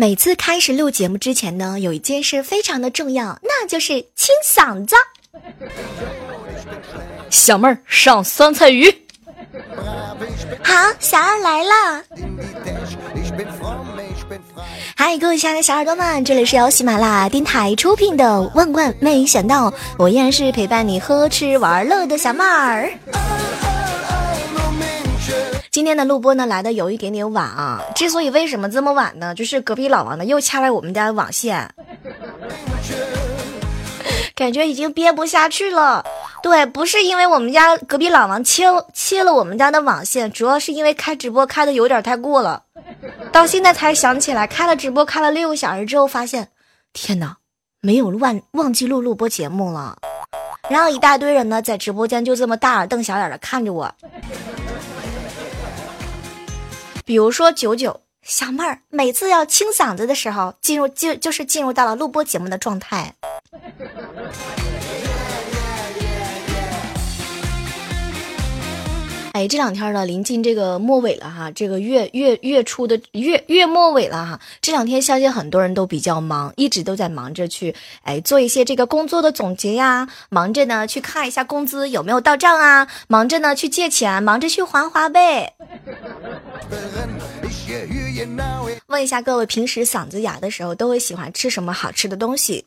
每次开始录节目之前呢，有一件事非常的重要，那就是清嗓子。小妹儿上酸菜鱼。好，小二来了。嗨，各位亲爱的小耳朵们，这里是由喜马拉雅电台出品的《万万没想到》，我依然是陪伴你喝吃玩乐的小妹儿。今天的录播呢来的有一点点晚啊，之所以为什么这么晚呢？就是隔壁老王呢又掐了我们家的网线，感觉已经憋不下去了。对，不是因为我们家隔壁老王切切了我们家的网线，主要是因为开直播开的有点太过了，到现在才想起来，开了直播开了六个小时之后，发现天哪，没有忘忘记录录播节目了。然后一大堆人呢在直播间就这么大眼瞪小眼的看着我。比如说九九小妹儿，每次要清嗓子的时候，进入就就是进入到了录播节目的状态。哎，这两天呢，临近这个末尾了哈，这个月月月初的月月末尾了哈。这两天相信很多人都比较忙，一直都在忙着去哎做一些这个工作的总结呀，忙着呢去看一下工资有没有到账啊，忙着呢去借钱，忙着去还花呗。问一下各位，平时嗓子哑的时候都会喜欢吃什么好吃的东西？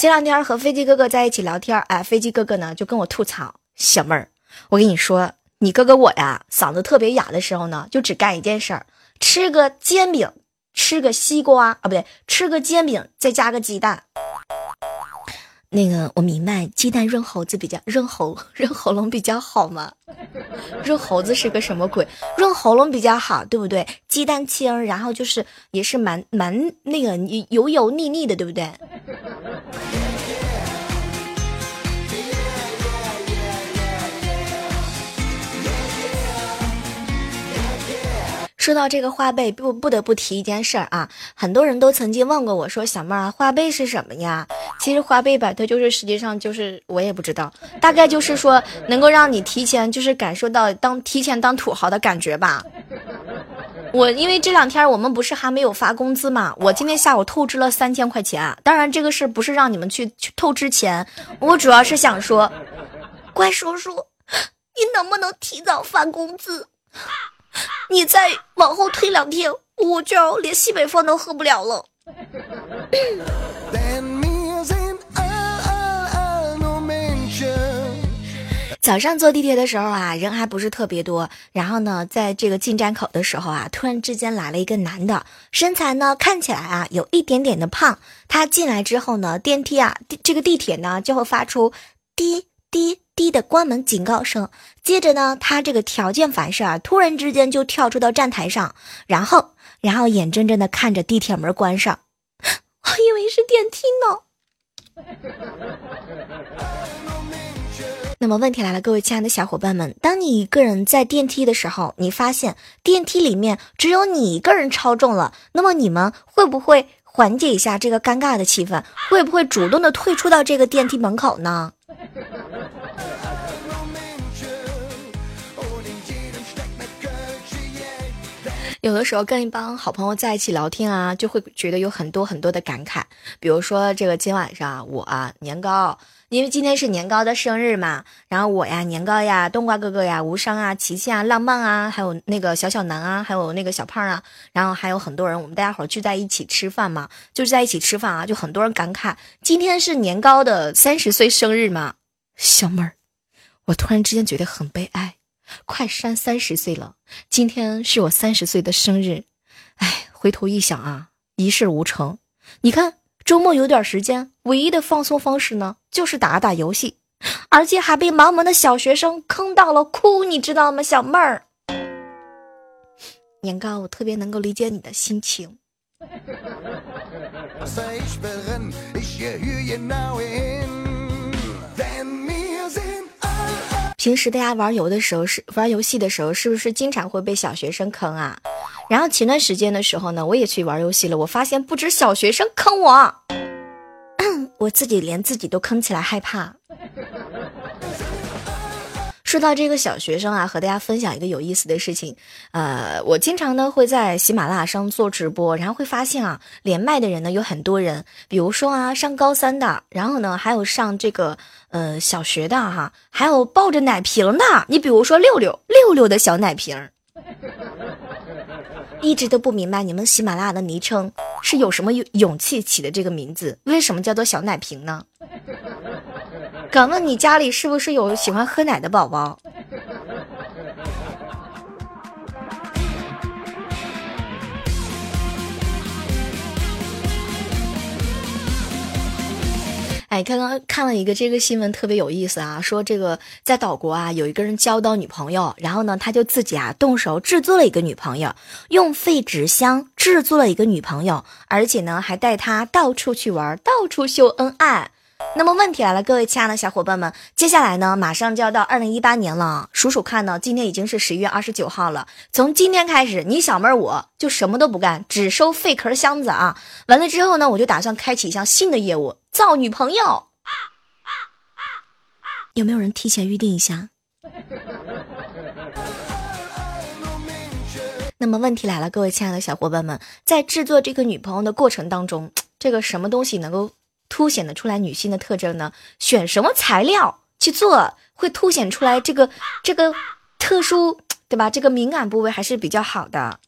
前两天和飞机哥哥在一起聊天，哎，飞机哥哥呢就跟我吐槽，小妹儿，我跟你说。你哥哥我呀，嗓子特别哑的时候呢，就只干一件事儿，吃个煎饼，吃个西瓜啊，不对，吃个煎饼，再加个鸡蛋。那个我明白，鸡蛋润喉子比较润喉 润喉咙比较好嘛。润喉子是个什么鬼？润喉咙比较好，对不对？鸡蛋清，然后就是也是蛮蛮那个油油腻腻的，对不对？说到这个花呗，不不得不提一件事儿啊！很多人都曾经问过我说：“小妹儿，花呗是什么呀？”其实花呗吧，它就是实际上就是我也不知道，大概就是说能够让你提前就是感受到当提前当土豪的感觉吧。我因为这两天我们不是还没有发工资嘛，我今天下午透支了三千块钱。当然这个事不是让你们去去透支钱，我主要是想说，怪叔叔，你能不能提早发工资？你再往后推两天，我就要连西北风都喝不了了。早上坐地铁的时候啊，人还不是特别多。然后呢，在这个进站口的时候啊，突然之间来了一个男的，身材呢看起来啊有一点点的胖。他进来之后呢，电梯啊，这个地铁呢就会发出滴滴。滴的关门警告声，接着呢，他这个条件反射啊，突然之间就跳出到站台上，然后，然后眼睁睁的看着地铁门关上，我以为是电梯呢。那么问题来了，各位亲爱的小伙伴们，当你一个人在电梯的时候，你发现电梯里面只有你一个人超重了，那么你们会不会缓解一下这个尴尬的气氛？会不会主动的退出到这个电梯门口呢？有的时候跟一帮好朋友在一起聊天啊，就会觉得有很多很多的感慨。比如说这个今晚上我啊年糕，因为今天是年糕的生日嘛，然后我呀年糕呀冬瓜哥哥呀无伤啊琪琪啊浪漫啊，还有那个小小南啊，还有那个小胖啊，然后还有很多人，我们大家伙聚在一起吃饭嘛，就是在一起吃饭啊，就很多人感慨今天是年糕的三十岁生日嘛。小妹儿，我突然之间觉得很悲哀。快三三十岁了，今天是我三十岁的生日，哎，回头一想啊，一事无成。你看周末有点时间，唯一的放松方式呢，就是打打游戏，而且还被茫茫的小学生坑到了哭，你知道吗，小妹儿？年糕，我特别能够理解你的心情。平时大家玩游的时候是玩游戏的时候，是不是经常会被小学生坑啊？然后前段时间的时候呢，我也去玩游戏了，我发现不止小学生坑我，我自己连自己都坑起来害怕。说到这个小学生啊，和大家分享一个有意思的事情。呃，我经常呢会在喜马拉雅上做直播，然后会发现啊，连麦的人呢有很多人，比如说啊，上高三的，然后呢还有上这个呃小学的哈，还有抱着奶瓶的。你比如说六六六六的小奶瓶，一直都不明白你们喜马拉雅的昵称是有什么勇气起的这个名字，为什么叫做小奶瓶呢？敢问你家里是不是有喜欢喝奶的宝宝？哎，刚刚看了一个这个新闻，特别有意思啊！说这个在岛国啊，有一个人交到女朋友，然后呢，他就自己啊动手制作了一个女朋友，用废纸箱制作了一个女朋友，而且呢，还带她到处去玩，到处秀恩爱。那么问题来了，各位亲爱的小伙伴们，接下来呢，马上就要到二零一八年了，数数看呢，今天已经是十一月二十九号了。从今天开始，你小妹儿我就什么都不干，只收废壳箱子啊！完了之后呢，我就打算开启一项新的业务，造女朋友。有没有人提前预定一下？那么问题来了，各位亲爱的小伙伴们，在制作这个女朋友的过程当中，这个什么东西能够？凸显的出来女性的特征呢？选什么材料去做，会凸显出来这个这个特殊，对吧？这个敏感部位还是比较好的。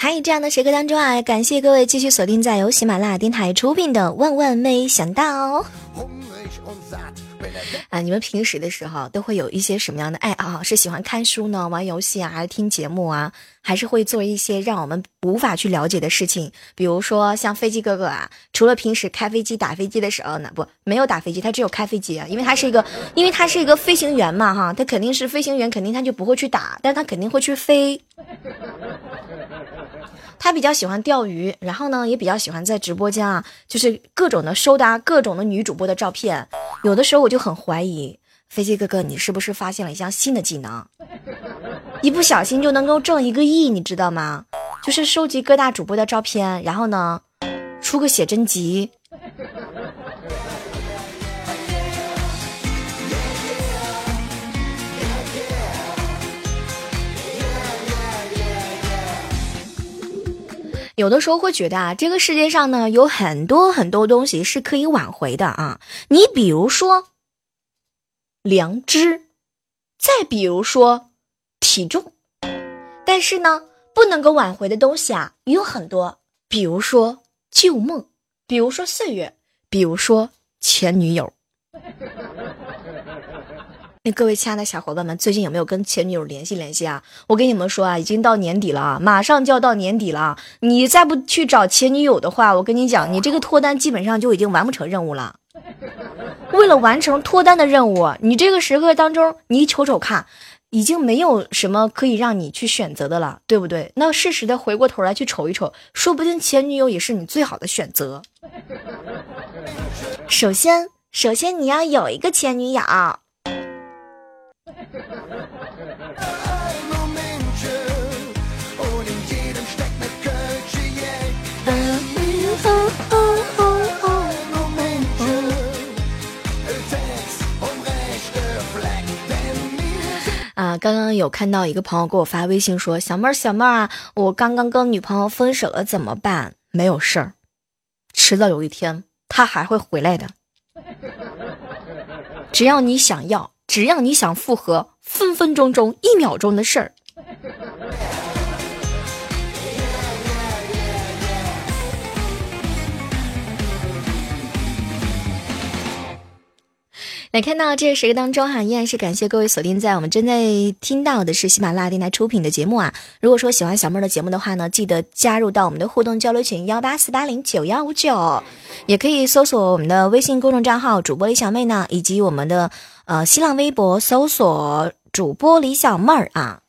还有这样的时刻当中啊，感谢各位继续锁定在由喜马拉雅电台出品的《万万没想到》。啊，你们平时的时候都会有一些什么样的爱好？是喜欢看书呢，玩游戏啊，还是听节目啊？还是会做一些让我们无法去了解的事情？比如说像飞机哥哥啊，除了平时开飞机、打飞机的时候呢，不，没有打飞机，他只有开飞机啊，因为他是一个，因为他是一个飞行员嘛，哈，他肯定是飞行员，肯定他就不会去打，但他肯定会去飞。他比较喜欢钓鱼，然后呢，也比较喜欢在直播间啊，就是各种的收搭各种的女主播的照片。有的时候我就很怀疑，飞机哥哥，你是不是发现了一项新的技能？一不小心就能够挣一个亿，你知道吗？就是收集各大主播的照片，然后呢，出个写真集。有的时候会觉得啊，这个世界上呢有很多很多东西是可以挽回的啊。你比如说良知，再比如说体重，但是呢不能够挽回的东西啊也有很多，比如说旧梦，比如说岁月，比如说前女友。各位亲爱的小伙伴们，最近有没有跟前女友联系联系啊？我跟你们说啊，已经到年底了，马上就要到年底了。你再不去找前女友的话，我跟你讲，你这个脱单基本上就已经完不成任务了。为了完成脱单的任务，你这个时刻当中，你瞅瞅看，已经没有什么可以让你去选择的了，对不对？那适时的回过头来去瞅一瞅，说不定前女友也是你最好的选择。首先，首先你要有一个前女友。啊，刚刚有看到一个朋友给我发微信说：“小妹儿，小妹儿啊，我刚刚跟女朋友分手了，怎么办？没有事儿，迟早有一天她还会回来的，只要你想要。”只要你想复合，分分钟钟、一秒钟的事儿。来看到这十个当中哈，依然是感谢各位锁定在我们正在听到的是喜马拉雅电台出品的节目啊。如果说喜欢小妹儿的节目的话呢，记得加入到我们的互动交流群幺八四八零九幺五九，也可以搜索我们的微信公众账号主播李小妹呢，以及我们的呃新浪微博搜索主播李小妹儿啊。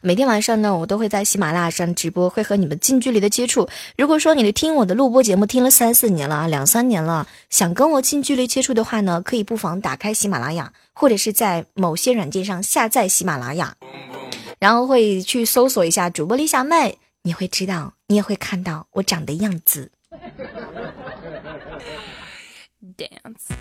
每天晚上呢，我都会在喜马拉雅上直播，会和你们近距离的接触。如果说你听我的录播节目听了三四年了啊，两三年了，想跟我近距离接触的话呢，可以不妨打开喜马拉雅，或者是在某些软件上下载喜马拉雅。然后会去搜索一下主播李小妹，你会知道，你也会看到我长的样子。Dance。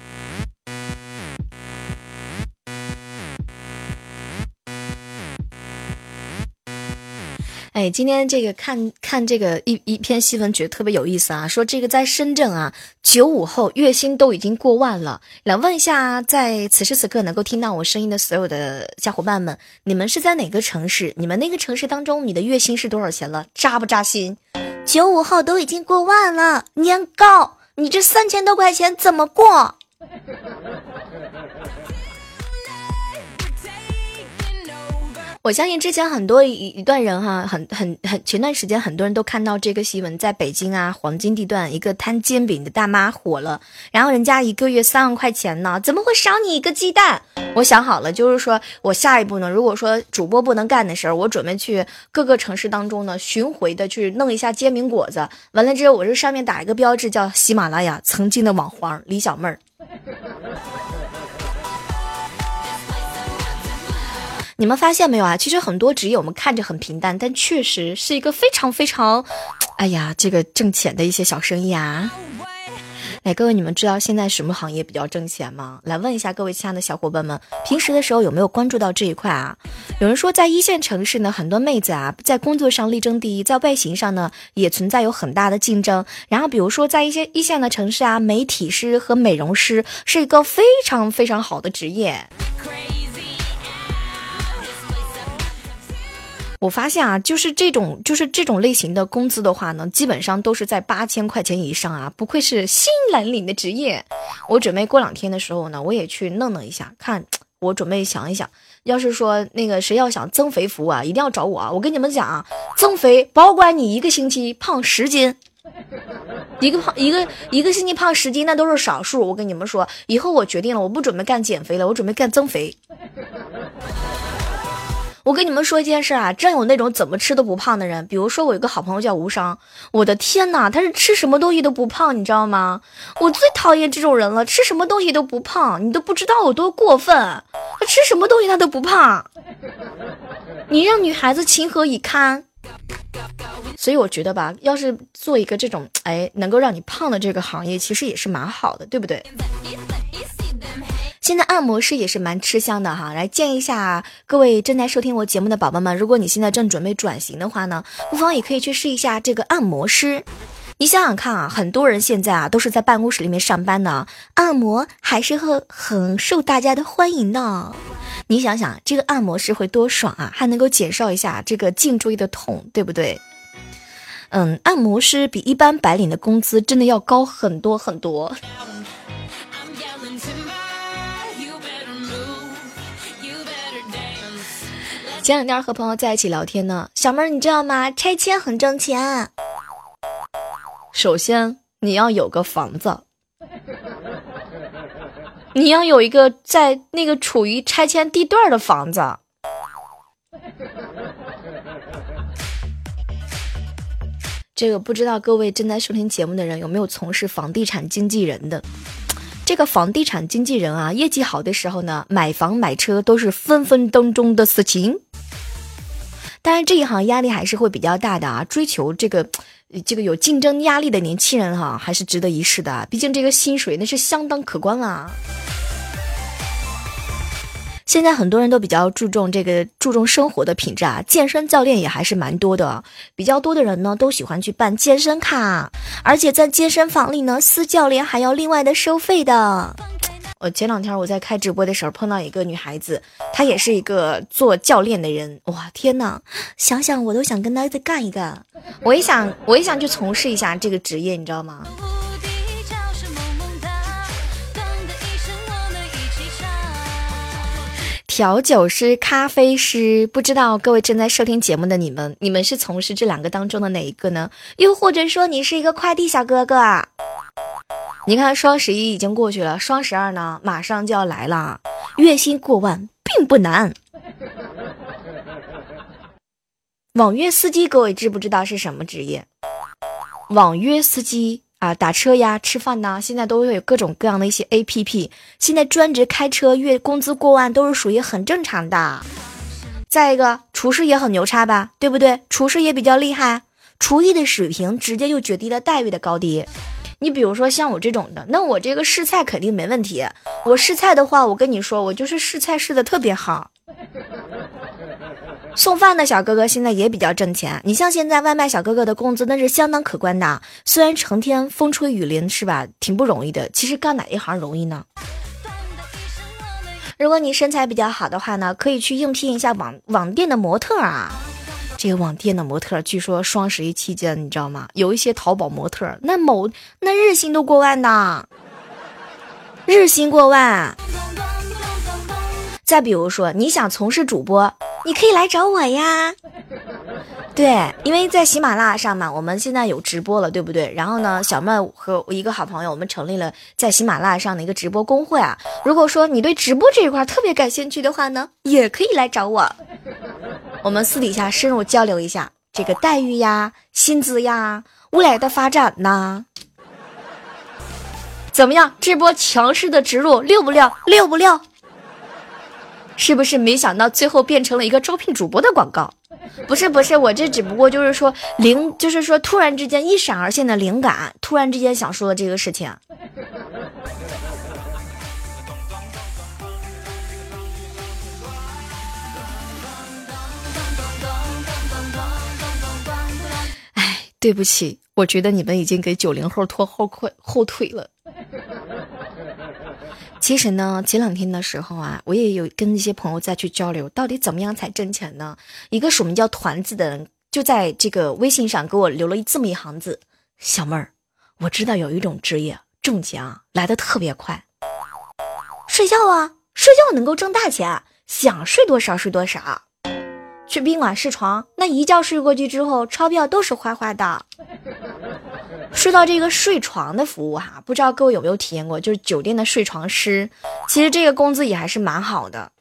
哎，今天这个看看这个一一篇新闻，觉得特别有意思啊。说这个在深圳啊，九五后月薪都已经过万了。来问一下，在此时此刻能够听到我声音的所有的小伙伴们，你们是在哪个城市？你们那个城市当中，你的月薪是多少钱了？扎不扎心？九五后都已经过万了，年糕，你这三千多块钱怎么过？我相信之前很多一一段人哈，很很很前段时间很多人都看到这个新闻，在北京啊黄金地段，一个摊煎饼的大妈火了，然后人家一个月三万块钱呢，怎么会少你一个鸡蛋？我想好了，就是说我下一步呢，如果说主播不能干的事儿，我准备去各个城市当中呢巡回的去弄一下煎饼果子，完了之后我这上面打一个标志，叫喜马拉雅曾经的网黄李小妹儿。你们发现没有啊？其实很多职业我们看着很平淡，但确实是一个非常非常，哎呀，这个挣钱的一些小生意啊。来，各位，你们知道现在什么行业比较挣钱吗？来问一下各位亲爱的小伙伴们，平时的时候有没有关注到这一块啊？有人说，在一线城市呢，很多妹子啊，在工作上力争第一，在外形上呢，也存在有很大的竞争。然后，比如说在一些一线的城市啊，媒体师和美容师是一个非常非常好的职业。我发现啊，就是这种就是这种类型的工资的话呢，基本上都是在八千块钱以上啊。不愧是新蓝领的职业。我准备过两天的时候呢，我也去弄弄一下，看我准备想一想，要是说那个谁要想增肥服务啊，一定要找我啊！我跟你们讲啊，增肥保管你一个星期胖十斤，一个胖一个一个星期胖十斤那都是少数。我跟你们说，以后我决定了，我不准备干减肥了，我准备干增肥。我跟你们说一件事啊，真有那种怎么吃都不胖的人。比如说，我有个好朋友叫无伤，我的天呐，他是吃什么东西都不胖，你知道吗？我最讨厌这种人了，吃什么东西都不胖，你都不知道有多过分。他吃什么东西他都不胖，你让女孩子情何以堪？所以我觉得吧，要是做一个这种哎能够让你胖的这个行业，其实也是蛮好的，对不对？现在按摩师也是蛮吃香的哈，来建议一下各位正在收听我节目的宝宝们，如果你现在正准备转型的话呢，不妨也可以去试一下这个按摩师。你想想看啊，很多人现在啊都是在办公室里面上班的，按摩还是很很受大家的欢迎的。你想想，这个按摩师会多爽啊，还能够减少一下这个颈椎的痛，对不对？嗯，按摩师比一般白领的工资真的要高很多很多。前两天和朋友在一起聊天呢，小妹儿你知道吗？拆迁很挣钱。首先你要有个房子，你要有一个在那个处于拆迁地段的房子。这个不知道各位正在收听节目的人有没有从事房地产经纪人的？这个房地产经纪人啊，业绩好的时候呢，买房买车都是分分钟钟的事情。但是这一行压力还是会比较大的啊！追求这个，这个有竞争压力的年轻人哈，还是值得一试的。毕竟这个薪水那是相当可观啊。现在很多人都比较注重这个注重生活的品质啊，健身教练也还是蛮多的。比较多的人呢都喜欢去办健身卡，而且在健身房里呢，私教练还要另外的收费的。我前两天我在开直播的时候碰到一个女孩子，她也是一个做教练的人。哇，天哪，想想我都想跟她再干一干。我也想，我也想去从事一下这个职业，你知道吗？调酒师、咖啡师，不知道各位正在收听节目的你们，你们是从事这两个当中的哪一个呢？又或者说你是一个快递小哥哥？你看，双十一已经过去了，双十二呢，马上就要来了。月薪过万并不难。网约司机，各位知不知道是什么职业？网约司机啊，打车呀、吃饭呐，现在都会有各种各样的一些 APP。现在专职开车月工资过万都是属于很正常的。再一个，厨师也很牛叉吧，对不对？厨师也比较厉害，厨艺的水平直接就决定了待遇的高低。你比如说像我这种的，那我这个试菜肯定没问题。我试菜的话，我跟你说，我就是试菜试的特别好。送饭的小哥哥现在也比较挣钱，你像现在外卖小哥哥的工资那是相当可观的，虽然成天风吹雨淋是吧，挺不容易的。其实干哪一行容易呢？如果你身材比较好的话呢，可以去应聘一下网网店的模特啊。这个网店的模特，据说双十一期间，你知道吗？有一些淘宝模特，那某那日薪都过万的，日薪过万。再比如说，你想从事主播，你可以来找我呀。对，因为在喜马拉雅上嘛，我们现在有直播了，对不对？然后呢，小妹和我一个好朋友，我们成立了在喜马拉雅上的一个直播公会啊。如果说你对直播这一块特别感兴趣的话呢，也可以来找我，我们私底下深入交流一下这个待遇呀、薪资呀、未来的发展呐。怎么样？这波强势的植入六不六？六不六？是不是没想到最后变成了一个招聘主播的广告？不是不是，我这只不过就是说灵，就是说突然之间一闪而现的灵感，突然之间想说的这个事情。哎，对不起，我觉得你们已经给九零后拖后腿后腿了。其实呢，前两天的时候啊，我也有跟一些朋友再去交流，到底怎么样才挣钱呢？一个署名叫团子的人，就在这个微信上给我留了这么一行字：小妹儿，我知道有一种职业挣钱啊来的特别快，睡觉啊，睡觉能够挣大钱，想睡多少睡多少。去宾馆试床，那一觉睡过去之后，钞票都是哗哗的。说到这个睡床的服务哈，不知道各位有没有体验过？就是酒店的睡床师，其实这个工资也还是蛮好的，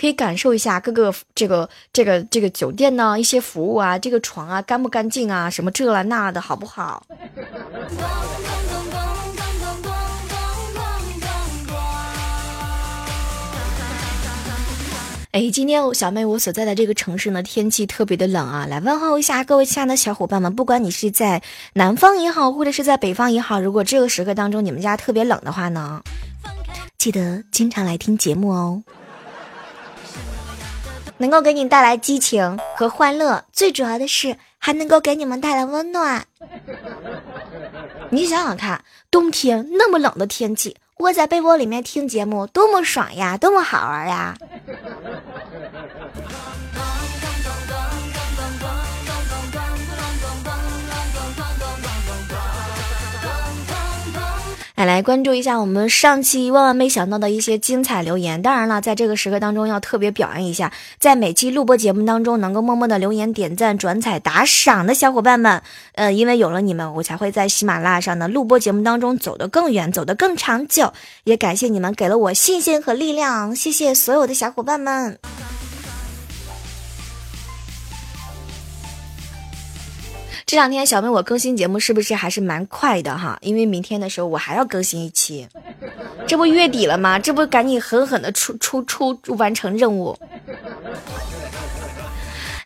可以感受一下各个这个这个这个酒店呢一些服务啊，这个床啊干不干净啊，什么这了那的好不好？哎，今天小妹我所在的这个城市呢，天气特别的冷啊！来问候一下各位亲爱的小伙伴们，不管你是在南方也好，或者是在北方也好，如果这个时刻当中你们家特别冷的话呢，记得经常来听节目哦，能够给你带来激情和欢乐，最主要的是还能够给你们带来温暖。你想想看，冬天那么冷的天气。窝在被窝里面听节目，多么爽呀，多么好玩呀！来关注一下我们上期万万没想到的一些精彩留言。当然了，在这个时刻当中，要特别表扬一下，在每期录播节目当中能够默默的留言、点赞、转采、打赏的小伙伴们。呃，因为有了你们，我才会在喜马拉雅上的录播节目当中走得更远，走得更长久。也感谢你们给了我信心和力量，谢谢所有的小伙伴们。这两天小妹我更新节目是不是还是蛮快的哈？因为明天的时候我还要更新一期，这不月底了吗？这不赶紧狠狠的出出出完成任务。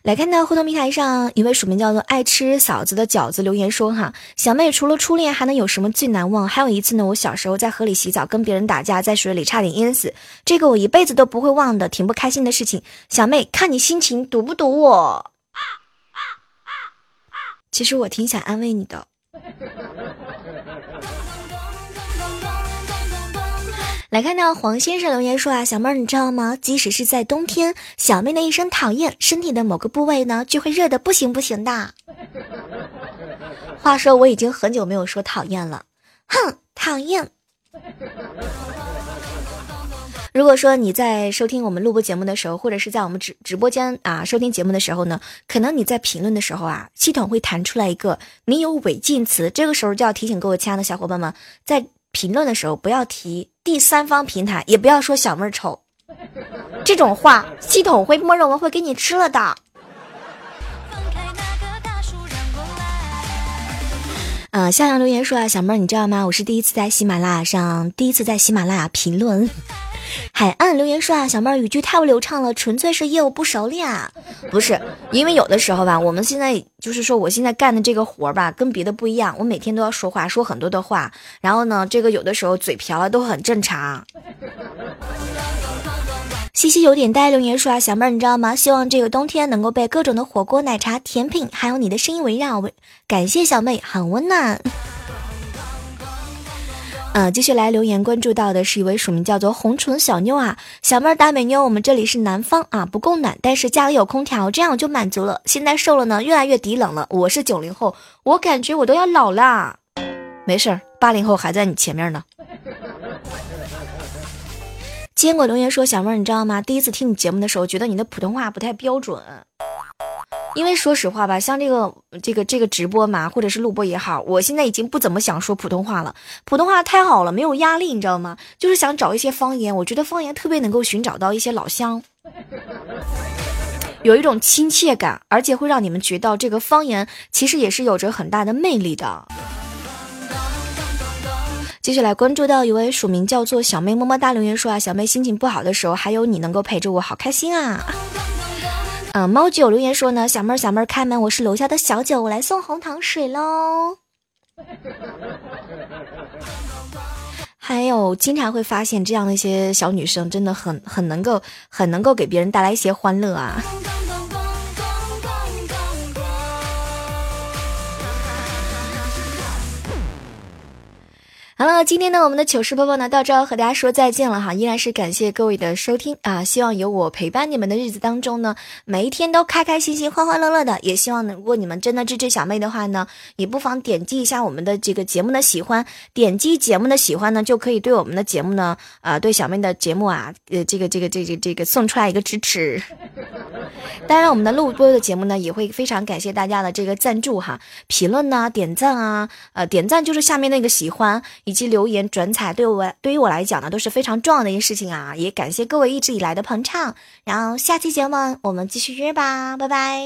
来看到互动平台上一位署名叫做爱吃嫂子的饺子留言说哈，小妹除了初恋还能有什么最难忘？还有一次呢，我小时候在河里洗澡跟别人打架，在水里差点淹死，这个我一辈子都不会忘的，挺不开心的事情。小妹看你心情堵不堵我？其实我挺想安慰你的。来看到黄先生留言说啊，小妹儿你知道吗？即使是在冬天，小妹的一声讨厌，身体的某个部位呢就会热的不行不行的。话说我已经很久没有说讨厌了，哼，讨厌。如果说你在收听我们录播节目的时候，或者是在我们直直播间啊收听节目的时候呢，可能你在评论的时候啊，系统会弹出来一个你有违禁词，这个时候就要提醒各位亲爱的小伙伴们，在评论的时候不要提第三方平台，也不要说小妹儿丑，这种话系统会默认为会给你吃了的。呃，向阳留言说啊，小妹儿你知道吗？我是第一次在喜马拉雅上，第一次在喜马拉雅评论。海岸留言说啊，小妹儿语句太不流畅了，纯粹是业务不熟练啊。不是，因为有的时候吧，我们现在就是说，我现在干的这个活儿吧，跟别的不一样，我每天都要说话，说很多的话，然后呢，这个有的时候嘴瓢了都很正常。西西有点呆，留言说啊，小妹儿你知道吗？希望这个冬天能够被各种的火锅、奶茶、甜品，还有你的声音围绕。感谢小妹，很温暖。嗯，继续来留言，关注到的是一位署名叫做红唇小妞啊，小妹儿大美妞，我们这里是南方啊，不供暖，但是家里有空调，这样我就满足了。现在瘦了呢，越来越抵冷了。我是九零后，我感觉我都要老啦。没事儿，八零后还在你前面呢。坚果留言说，小妹儿你知道吗？第一次听你节目的时候，觉得你的普通话不太标准。因为说实话吧，像这个这个这个直播嘛，或者是录播也好，我现在已经不怎么想说普通话了。普通话太好了，没有压力，你知道吗？就是想找一些方言，我觉得方言特别能够寻找到一些老乡，有一种亲切感，而且会让你们觉得这个方言其实也是有着很大的魅力的。接下来关注到一位署名叫做小妹么么哒留言说啊，小妹心情不好的时候，还有你能够陪着我，好开心啊。嗯，猫九留言说呢，小妹儿小妹儿开门，我是楼下的小九，我来送红糖水喽。还有经常会发现这样的一些小女生，真的很很能够很能够给别人带来一些欢乐啊。好了，今天呢，我们的糗事播报呢到这要和大家说再见了哈，依然是感谢各位的收听啊，希望有我陪伴你们的日子当中呢，每一天都开开心心、欢欢乐乐的。也希望呢，如果你们真的支持小妹的话呢，也不妨点击一下我们的这个节目的喜欢，点击节目的喜欢呢，就可以对我们的节目呢，啊，对小妹的节目啊，呃，这个这个这个这个送出来一个支持。当然，我们的录播的节目呢，也会非常感谢大家的这个赞助哈，评论呐，点赞啊，呃，点赞就是下面那个喜欢。以及留言转采，对我对于我来讲呢，都是非常重要的一件事情啊！也感谢各位一直以来的捧场，然后下期节目我们继续约吧，拜拜。